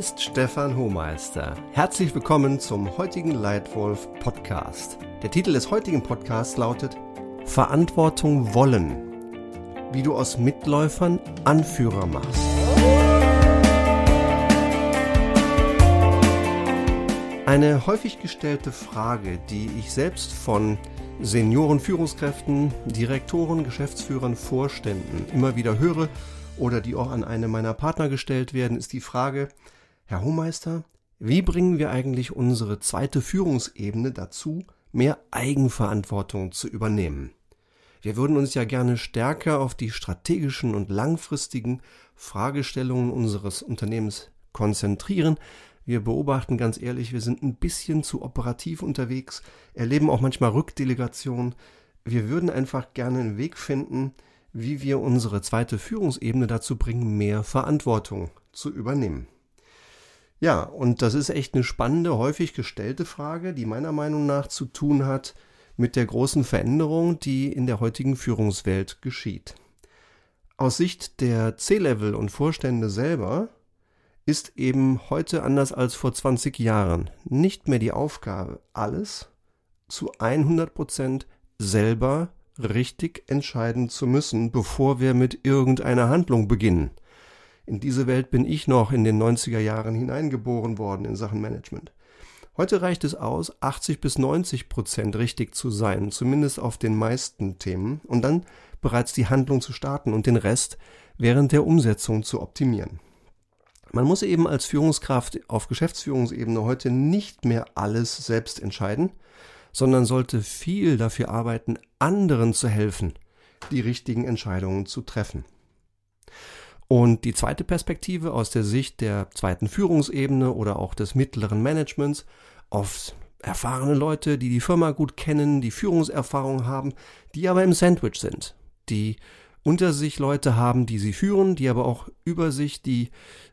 ist Stefan Hohmeister. Herzlich willkommen zum heutigen Leitwolf Podcast. Der Titel des heutigen Podcasts lautet Verantwortung wollen. Wie du aus Mitläufern Anführer machst. Eine häufig gestellte Frage, die ich selbst von Senioren, Führungskräften, Direktoren, Geschäftsführern, Vorständen immer wieder höre oder die auch an eine meiner Partner gestellt werden, ist die Frage, Herr Hohmeister, wie bringen wir eigentlich unsere zweite Führungsebene dazu, mehr Eigenverantwortung zu übernehmen? Wir würden uns ja gerne stärker auf die strategischen und langfristigen Fragestellungen unseres Unternehmens konzentrieren. Wir beobachten ganz ehrlich, wir sind ein bisschen zu operativ unterwegs, erleben auch manchmal Rückdelegation. Wir würden einfach gerne einen Weg finden, wie wir unsere zweite Führungsebene dazu bringen, mehr Verantwortung zu übernehmen. Ja, und das ist echt eine spannende, häufig gestellte Frage, die meiner Meinung nach zu tun hat mit der großen Veränderung, die in der heutigen Führungswelt geschieht. Aus Sicht der C-Level und Vorstände selber ist eben heute anders als vor 20 Jahren nicht mehr die Aufgabe, alles zu 100 Prozent selber richtig entscheiden zu müssen, bevor wir mit irgendeiner Handlung beginnen. In diese Welt bin ich noch in den 90er Jahren hineingeboren worden in Sachen Management. Heute reicht es aus, 80 bis 90 Prozent richtig zu sein, zumindest auf den meisten Themen, und dann bereits die Handlung zu starten und den Rest während der Umsetzung zu optimieren. Man muss eben als Führungskraft auf Geschäftsführungsebene heute nicht mehr alles selbst entscheiden, sondern sollte viel dafür arbeiten, anderen zu helfen, die richtigen Entscheidungen zu treffen. Und die zweite Perspektive aus der Sicht der zweiten Führungsebene oder auch des mittleren Managements, oft erfahrene Leute, die die Firma gut kennen, die Führungserfahrung haben, die aber im Sandwich sind, die unter sich Leute haben, die sie führen, die aber auch über sich die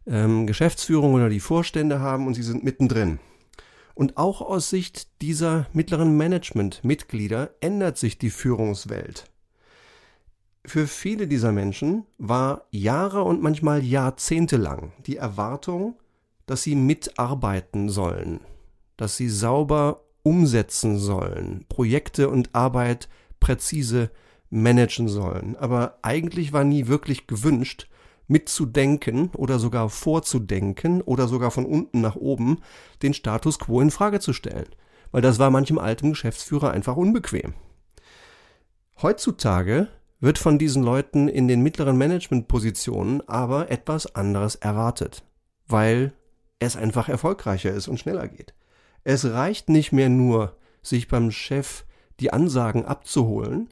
ähm, Geschäftsführung oder die Vorstände haben und sie sind mittendrin. Und auch aus Sicht dieser mittleren Management-Mitglieder ändert sich die Führungswelt. Für viele dieser Menschen war Jahre und manchmal Jahrzehnte lang die Erwartung, dass sie mitarbeiten sollen, dass sie sauber umsetzen sollen, Projekte und Arbeit präzise managen sollen. Aber eigentlich war nie wirklich gewünscht, mitzudenken oder sogar vorzudenken oder sogar von unten nach oben den Status quo in Frage zu stellen, weil das war manchem alten Geschäftsführer einfach unbequem. Heutzutage wird von diesen Leuten in den mittleren Managementpositionen aber etwas anderes erwartet, weil es einfach erfolgreicher ist und schneller geht. Es reicht nicht mehr nur, sich beim Chef die Ansagen abzuholen.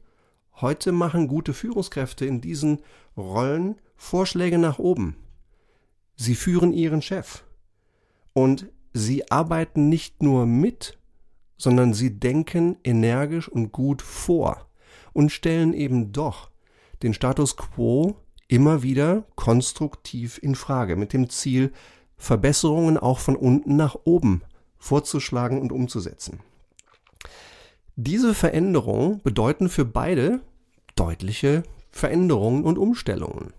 Heute machen gute Führungskräfte in diesen Rollen Vorschläge nach oben. Sie führen ihren Chef. Und sie arbeiten nicht nur mit, sondern sie denken energisch und gut vor und stellen eben doch den Status quo immer wieder konstruktiv in Frage mit dem Ziel, Verbesserungen auch von unten nach oben vorzuschlagen und umzusetzen. Diese Veränderungen bedeuten für beide deutliche Veränderungen und Umstellungen.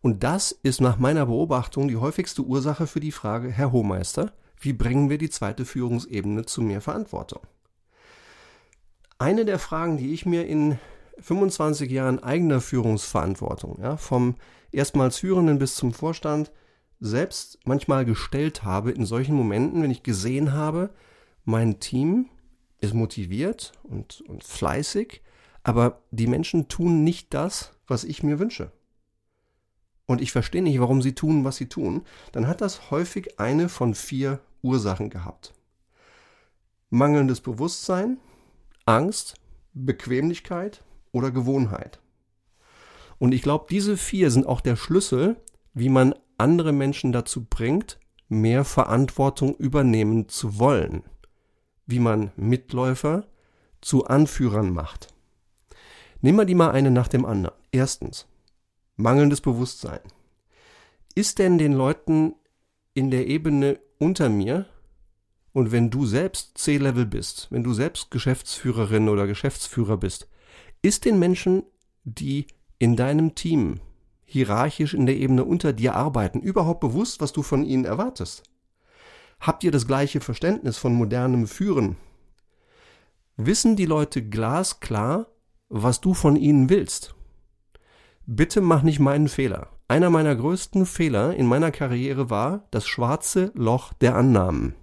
Und das ist nach meiner Beobachtung die häufigste Ursache für die Frage, Herr Hohmeister, wie bringen wir die zweite Führungsebene zu mehr Verantwortung? Eine der Fragen, die ich mir in 25 Jahren eigener Führungsverantwortung, ja, vom erstmals Führenden bis zum Vorstand, selbst manchmal gestellt habe in solchen Momenten, wenn ich gesehen habe, mein Team ist motiviert und, und fleißig, aber die Menschen tun nicht das, was ich mir wünsche und ich verstehe nicht, warum sie tun, was sie tun, dann hat das häufig eine von vier Ursachen gehabt. Mangelndes Bewusstsein, Angst, Bequemlichkeit oder Gewohnheit. Und ich glaube, diese vier sind auch der Schlüssel, wie man andere Menschen dazu bringt, mehr Verantwortung übernehmen zu wollen. Wie man Mitläufer zu Anführern macht. Nehmen wir die mal eine nach dem anderen. Erstens, mangelndes Bewusstsein. Ist denn den Leuten in der Ebene unter mir und wenn du selbst C-Level bist, wenn du selbst Geschäftsführerin oder Geschäftsführer bist, ist den Menschen, die in deinem Team hierarchisch in der Ebene unter dir arbeiten, überhaupt bewusst, was du von ihnen erwartest? Habt ihr das gleiche Verständnis von modernem Führen? Wissen die Leute glasklar, was du von ihnen willst? Bitte mach nicht meinen Fehler. Einer meiner größten Fehler in meiner Karriere war das schwarze Loch der Annahmen.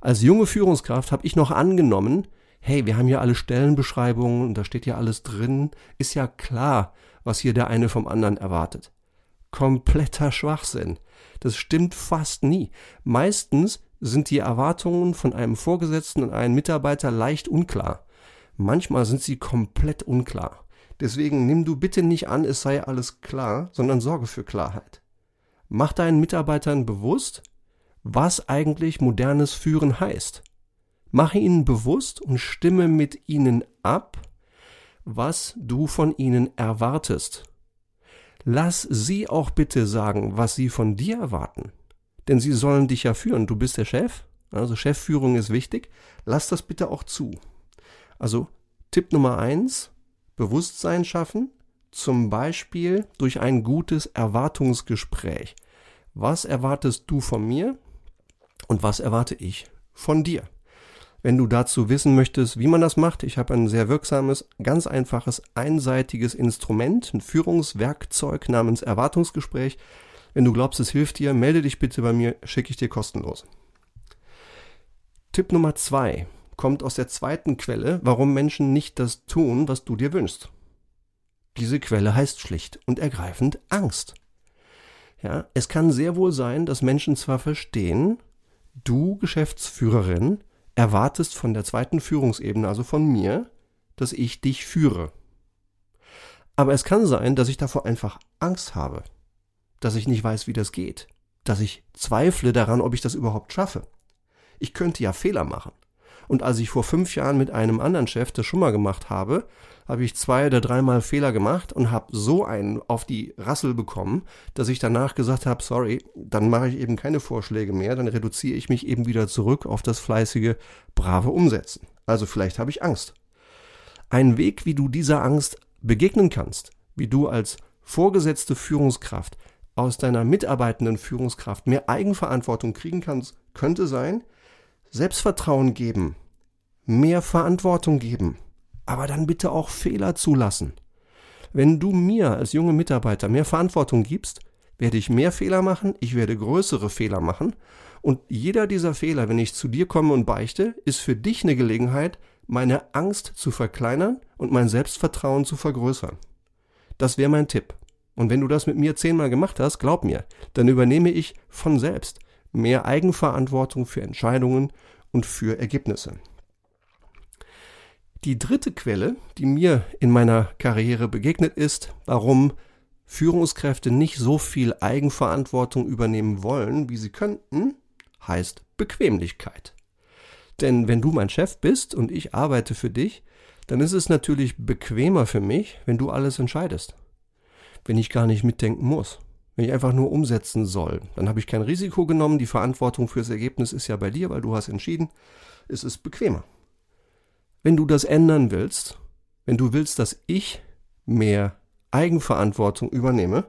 Als junge Führungskraft habe ich noch angenommen, hey, wir haben hier alle Stellenbeschreibungen und da steht ja alles drin, ist ja klar, was hier der eine vom anderen erwartet. Kompletter Schwachsinn. Das stimmt fast nie. Meistens sind die Erwartungen von einem Vorgesetzten und einem Mitarbeiter leicht unklar. Manchmal sind sie komplett unklar. Deswegen nimm du bitte nicht an, es sei alles klar, sondern sorge für Klarheit. Mach deinen Mitarbeitern bewusst, was eigentlich modernes Führen heißt. Mache ihnen bewusst und stimme mit ihnen ab, was du von ihnen erwartest. Lass sie auch bitte sagen, was sie von dir erwarten. Denn sie sollen dich ja führen. Du bist der Chef. Also Chefführung ist wichtig. Lass das bitte auch zu. Also Tipp Nummer eins, Bewusstsein schaffen. Zum Beispiel durch ein gutes Erwartungsgespräch. Was erwartest du von mir und was erwarte ich von dir? Wenn du dazu wissen möchtest, wie man das macht, ich habe ein sehr wirksames, ganz einfaches, einseitiges Instrument, ein Führungswerkzeug namens Erwartungsgespräch. Wenn du glaubst, es hilft dir, melde dich bitte bei mir, schicke ich dir kostenlos. Tipp Nummer zwei kommt aus der zweiten Quelle, warum Menschen nicht das tun, was du dir wünschst. Diese Quelle heißt schlicht und ergreifend Angst. Ja, es kann sehr wohl sein, dass Menschen zwar verstehen, du Geschäftsführerin erwartest von der zweiten Führungsebene, also von mir, dass ich dich führe. Aber es kann sein, dass ich davor einfach Angst habe, dass ich nicht weiß, wie das geht, dass ich zweifle daran, ob ich das überhaupt schaffe. Ich könnte ja Fehler machen. Und als ich vor fünf Jahren mit einem anderen Chef das schon mal gemacht habe, habe ich zwei oder dreimal Fehler gemacht und habe so einen auf die Rassel bekommen, dass ich danach gesagt habe, sorry, dann mache ich eben keine Vorschläge mehr, dann reduziere ich mich eben wieder zurück auf das fleißige, brave Umsetzen. Also vielleicht habe ich Angst. Ein Weg, wie du dieser Angst begegnen kannst, wie du als vorgesetzte Führungskraft aus deiner mitarbeitenden Führungskraft mehr Eigenverantwortung kriegen kannst, könnte sein, Selbstvertrauen geben, mehr Verantwortung geben, aber dann bitte auch Fehler zulassen. Wenn du mir als junge Mitarbeiter mehr Verantwortung gibst, werde ich mehr Fehler machen, ich werde größere Fehler machen und jeder dieser Fehler, wenn ich zu dir komme und beichte, ist für dich eine Gelegenheit, meine Angst zu verkleinern und mein Selbstvertrauen zu vergrößern. Das wäre mein Tipp. Und wenn du das mit mir zehnmal gemacht hast, glaub mir, dann übernehme ich von selbst mehr Eigenverantwortung für Entscheidungen und für Ergebnisse. Die dritte Quelle, die mir in meiner Karriere begegnet ist, warum Führungskräfte nicht so viel Eigenverantwortung übernehmen wollen, wie sie könnten, heißt Bequemlichkeit. Denn wenn du mein Chef bist und ich arbeite für dich, dann ist es natürlich bequemer für mich, wenn du alles entscheidest. Wenn ich gar nicht mitdenken muss. Wenn ich einfach nur umsetzen soll, dann habe ich kein Risiko genommen. Die Verantwortung fürs Ergebnis ist ja bei dir, weil du hast entschieden. Es ist bequemer. Wenn du das ändern willst, wenn du willst, dass ich mehr Eigenverantwortung übernehme,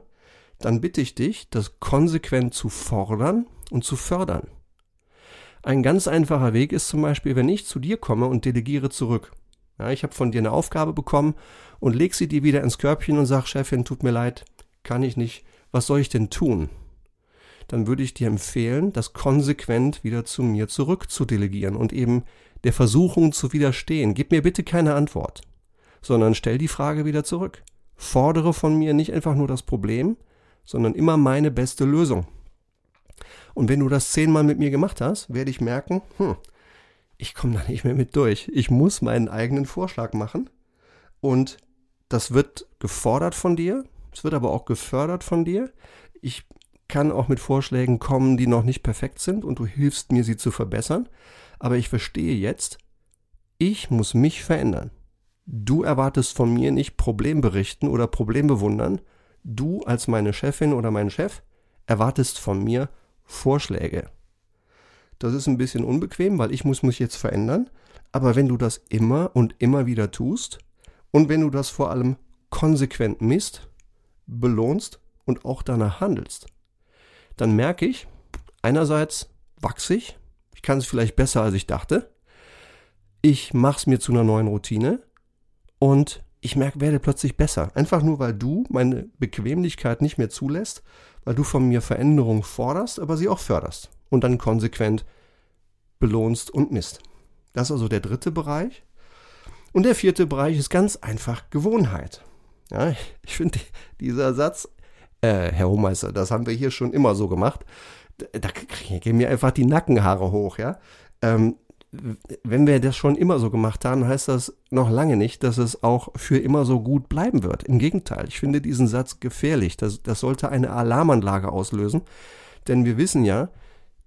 dann bitte ich dich, das konsequent zu fordern und zu fördern. Ein ganz einfacher Weg ist zum Beispiel, wenn ich zu dir komme und delegiere zurück. Ja, ich habe von dir eine Aufgabe bekommen und leg sie dir wieder ins Körbchen und sag, Chefin, tut mir leid, kann ich nicht, was soll ich denn tun? Dann würde ich dir empfehlen, das konsequent wieder zu mir zurückzudelegieren und eben der Versuchung zu widerstehen. Gib mir bitte keine Antwort, sondern stell die Frage wieder zurück. Fordere von mir nicht einfach nur das Problem, sondern immer meine beste Lösung. Und wenn du das zehnmal mit mir gemacht hast, werde ich merken, hm, ich komme da nicht mehr mit durch. Ich muss meinen eigenen Vorschlag machen. Und das wird gefordert von dir, es wird aber auch gefördert von dir. Ich kann auch mit Vorschlägen kommen, die noch nicht perfekt sind und du hilfst mir, sie zu verbessern. Aber ich verstehe jetzt, ich muss mich verändern. Du erwartest von mir nicht Problemberichten oder Problembewundern. Du als meine Chefin oder mein Chef erwartest von mir Vorschläge. Das ist ein bisschen unbequem, weil ich muss mich jetzt verändern. Aber wenn du das immer und immer wieder tust und wenn du das vor allem konsequent misst, belohnst und auch danach handelst, dann merke ich, einerseits wachse ich, ich kann es vielleicht besser, als ich dachte, ich mache es mir zu einer neuen Routine und ich merke, werde plötzlich besser. Einfach nur, weil du meine Bequemlichkeit nicht mehr zulässt, weil du von mir Veränderungen forderst, aber sie auch förderst und dann konsequent belohnst und misst. Das ist also der dritte Bereich. Und der vierte Bereich ist ganz einfach Gewohnheit. Ja, ich finde dieser Satz, äh, Herr Hohmeister, das haben wir hier schon immer so gemacht. Da, gehen mir einfach die Nackenhaare hoch, ja. Ähm, wenn wir das schon immer so gemacht haben, heißt das noch lange nicht, dass es auch für immer so gut bleiben wird. Im Gegenteil, ich finde diesen Satz gefährlich. Das, das sollte eine Alarmanlage auslösen. Denn wir wissen ja,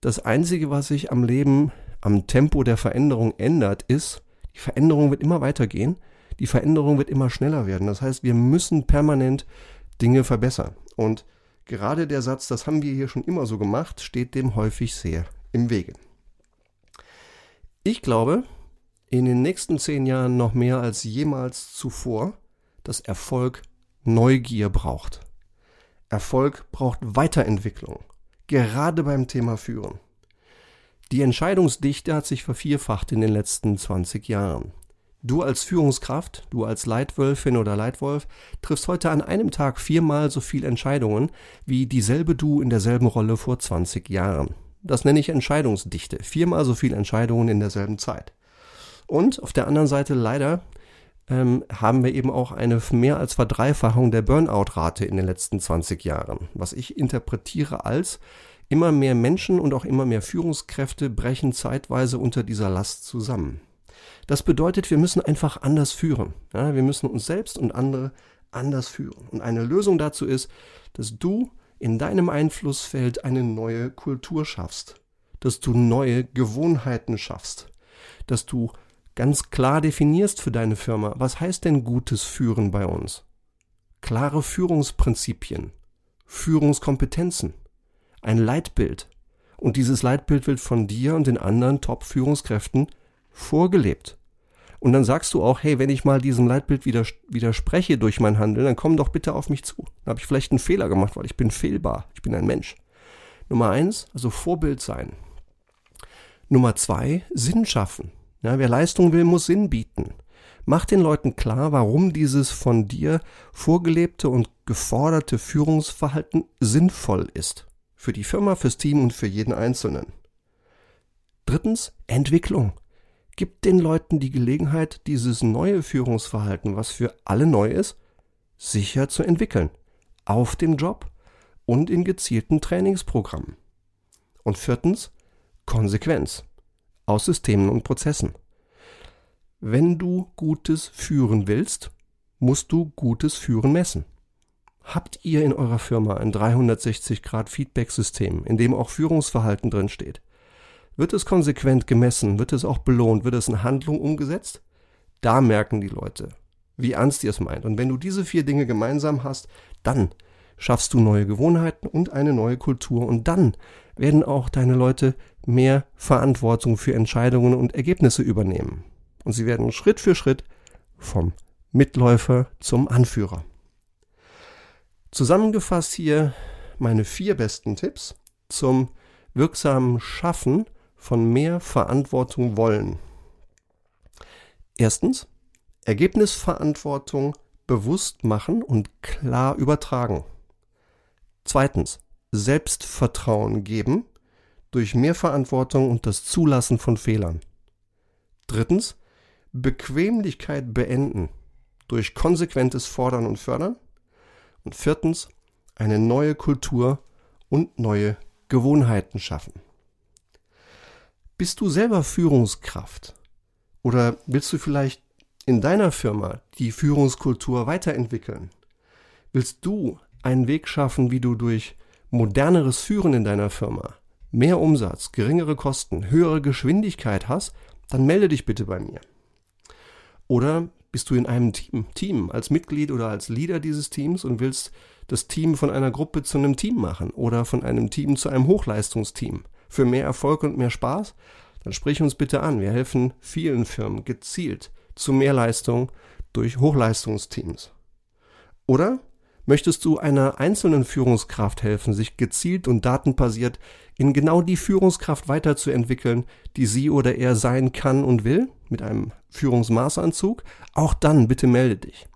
das Einzige, was sich am Leben, am Tempo der Veränderung ändert, ist, die Veränderung wird immer weitergehen, die Veränderung wird immer schneller werden. Das heißt, wir müssen permanent Dinge verbessern. Und gerade der Satz, das haben wir hier schon immer so gemacht, steht dem häufig sehr im Wege. Ich glaube, in den nächsten zehn Jahren noch mehr als jemals zuvor, dass Erfolg Neugier braucht. Erfolg braucht Weiterentwicklung, gerade beim Thema Führen. Die Entscheidungsdichte hat sich vervierfacht in den letzten 20 Jahren. Du als Führungskraft, du als Leitwölfin oder Leitwolf triffst heute an einem Tag viermal so viel Entscheidungen wie dieselbe du in derselben Rolle vor 20 Jahren. Das nenne ich Entscheidungsdichte. Viermal so viele Entscheidungen in derselben Zeit. Und auf der anderen Seite leider ähm, haben wir eben auch eine mehr als Verdreifachung der Burnout-Rate in den letzten 20 Jahren, was ich interpretiere als immer mehr Menschen und auch immer mehr Führungskräfte brechen zeitweise unter dieser Last zusammen. Das bedeutet, wir müssen einfach anders führen. Ja, wir müssen uns selbst und andere anders führen. Und eine Lösung dazu ist, dass du in deinem Einflussfeld eine neue Kultur schaffst, dass du neue Gewohnheiten schaffst, dass du ganz klar definierst für deine Firma, was heißt denn gutes Führen bei uns? Klare Führungsprinzipien, Führungskompetenzen, ein Leitbild. Und dieses Leitbild wird von dir und den anderen Top-Führungskräften vorgelebt. Und dann sagst du auch, hey, wenn ich mal diesem Leitbild widerspreche durch mein Handeln, dann komm doch bitte auf mich zu. Dann habe ich vielleicht einen Fehler gemacht, weil ich bin fehlbar. Ich bin ein Mensch. Nummer eins, also Vorbild sein. Nummer zwei, Sinn schaffen. Ja, wer Leistung will, muss Sinn bieten. Mach den Leuten klar, warum dieses von dir vorgelebte und geforderte Führungsverhalten sinnvoll ist. Für die Firma, fürs Team und für jeden Einzelnen. Drittens, Entwicklung. Gib den Leuten die Gelegenheit, dieses neue Führungsverhalten, was für alle neu ist, sicher zu entwickeln. Auf dem Job und in gezielten Trainingsprogrammen. Und viertens, Konsequenz aus Systemen und Prozessen. Wenn du gutes Führen willst, musst du gutes Führen messen. Habt ihr in eurer Firma ein 360-Grad-Feedback-System, in dem auch Führungsverhalten drin steht? Wird es konsequent gemessen? Wird es auch belohnt? Wird es in Handlung umgesetzt? Da merken die Leute, wie ernst ihr es meint. Und wenn du diese vier Dinge gemeinsam hast, dann schaffst du neue Gewohnheiten und eine neue Kultur. Und dann werden auch deine Leute mehr Verantwortung für Entscheidungen und Ergebnisse übernehmen. Und sie werden Schritt für Schritt vom Mitläufer zum Anführer. Zusammengefasst hier meine vier besten Tipps zum wirksamen Schaffen von mehr Verantwortung wollen. Erstens, Ergebnisverantwortung bewusst machen und klar übertragen. Zweitens, Selbstvertrauen geben durch mehr Verantwortung und das Zulassen von Fehlern. Drittens, Bequemlichkeit beenden durch konsequentes Fordern und Fördern. Und viertens, eine neue Kultur und neue Gewohnheiten schaffen. Bist du selber Führungskraft? Oder willst du vielleicht in deiner Firma die Führungskultur weiterentwickeln? Willst du einen Weg schaffen, wie du durch moderneres Führen in deiner Firma mehr Umsatz, geringere Kosten, höhere Geschwindigkeit hast? Dann melde dich bitte bei mir. Oder bist du in einem Team, Team als Mitglied oder als Leader dieses Teams und willst das Team von einer Gruppe zu einem Team machen oder von einem Team zu einem Hochleistungsteam? Für mehr Erfolg und mehr Spaß? Dann sprich uns bitte an. Wir helfen vielen Firmen gezielt zu mehr Leistung durch Hochleistungsteams. Oder Möchtest du einer einzelnen Führungskraft helfen, sich gezielt und datenbasiert in genau die Führungskraft weiterzuentwickeln, die sie oder er sein kann und will, mit einem Führungsmaßanzug? Auch dann bitte melde dich.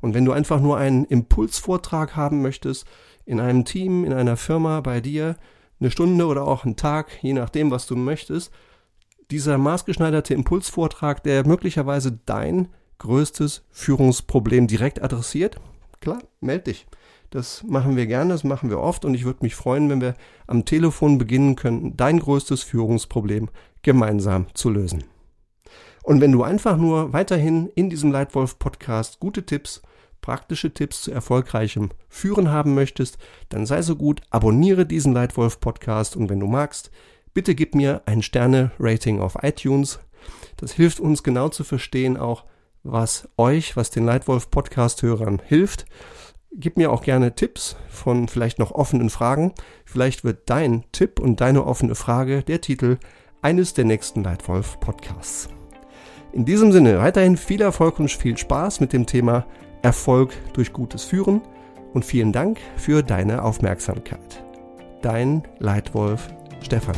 Und wenn du einfach nur einen Impulsvortrag haben möchtest, in einem Team, in einer Firma, bei dir, eine Stunde oder auch einen Tag, je nachdem, was du möchtest, dieser maßgeschneiderte Impulsvortrag, der möglicherweise dein größtes Führungsproblem direkt adressiert, klar, melde dich. Das machen wir gerne, das machen wir oft und ich würde mich freuen, wenn wir am Telefon beginnen könnten, dein größtes Führungsproblem gemeinsam zu lösen. Und wenn du einfach nur weiterhin in diesem Leitwolf Podcast gute Tipps, praktische Tipps zu erfolgreichem Führen haben möchtest, dann sei so gut, abonniere diesen Leitwolf Podcast und wenn du magst, bitte gib mir ein Sterne Rating auf iTunes. Das hilft uns genau zu verstehen auch, was euch, was den Leitwolf Podcast Hörern hilft. Gib mir auch gerne Tipps von vielleicht noch offenen Fragen. Vielleicht wird dein Tipp und deine offene Frage der Titel eines der nächsten Leitwolf Podcasts. In diesem Sinne weiterhin viel Erfolg und viel Spaß mit dem Thema Erfolg durch gutes Führen und vielen Dank für deine Aufmerksamkeit. Dein Leitwolf Stefan.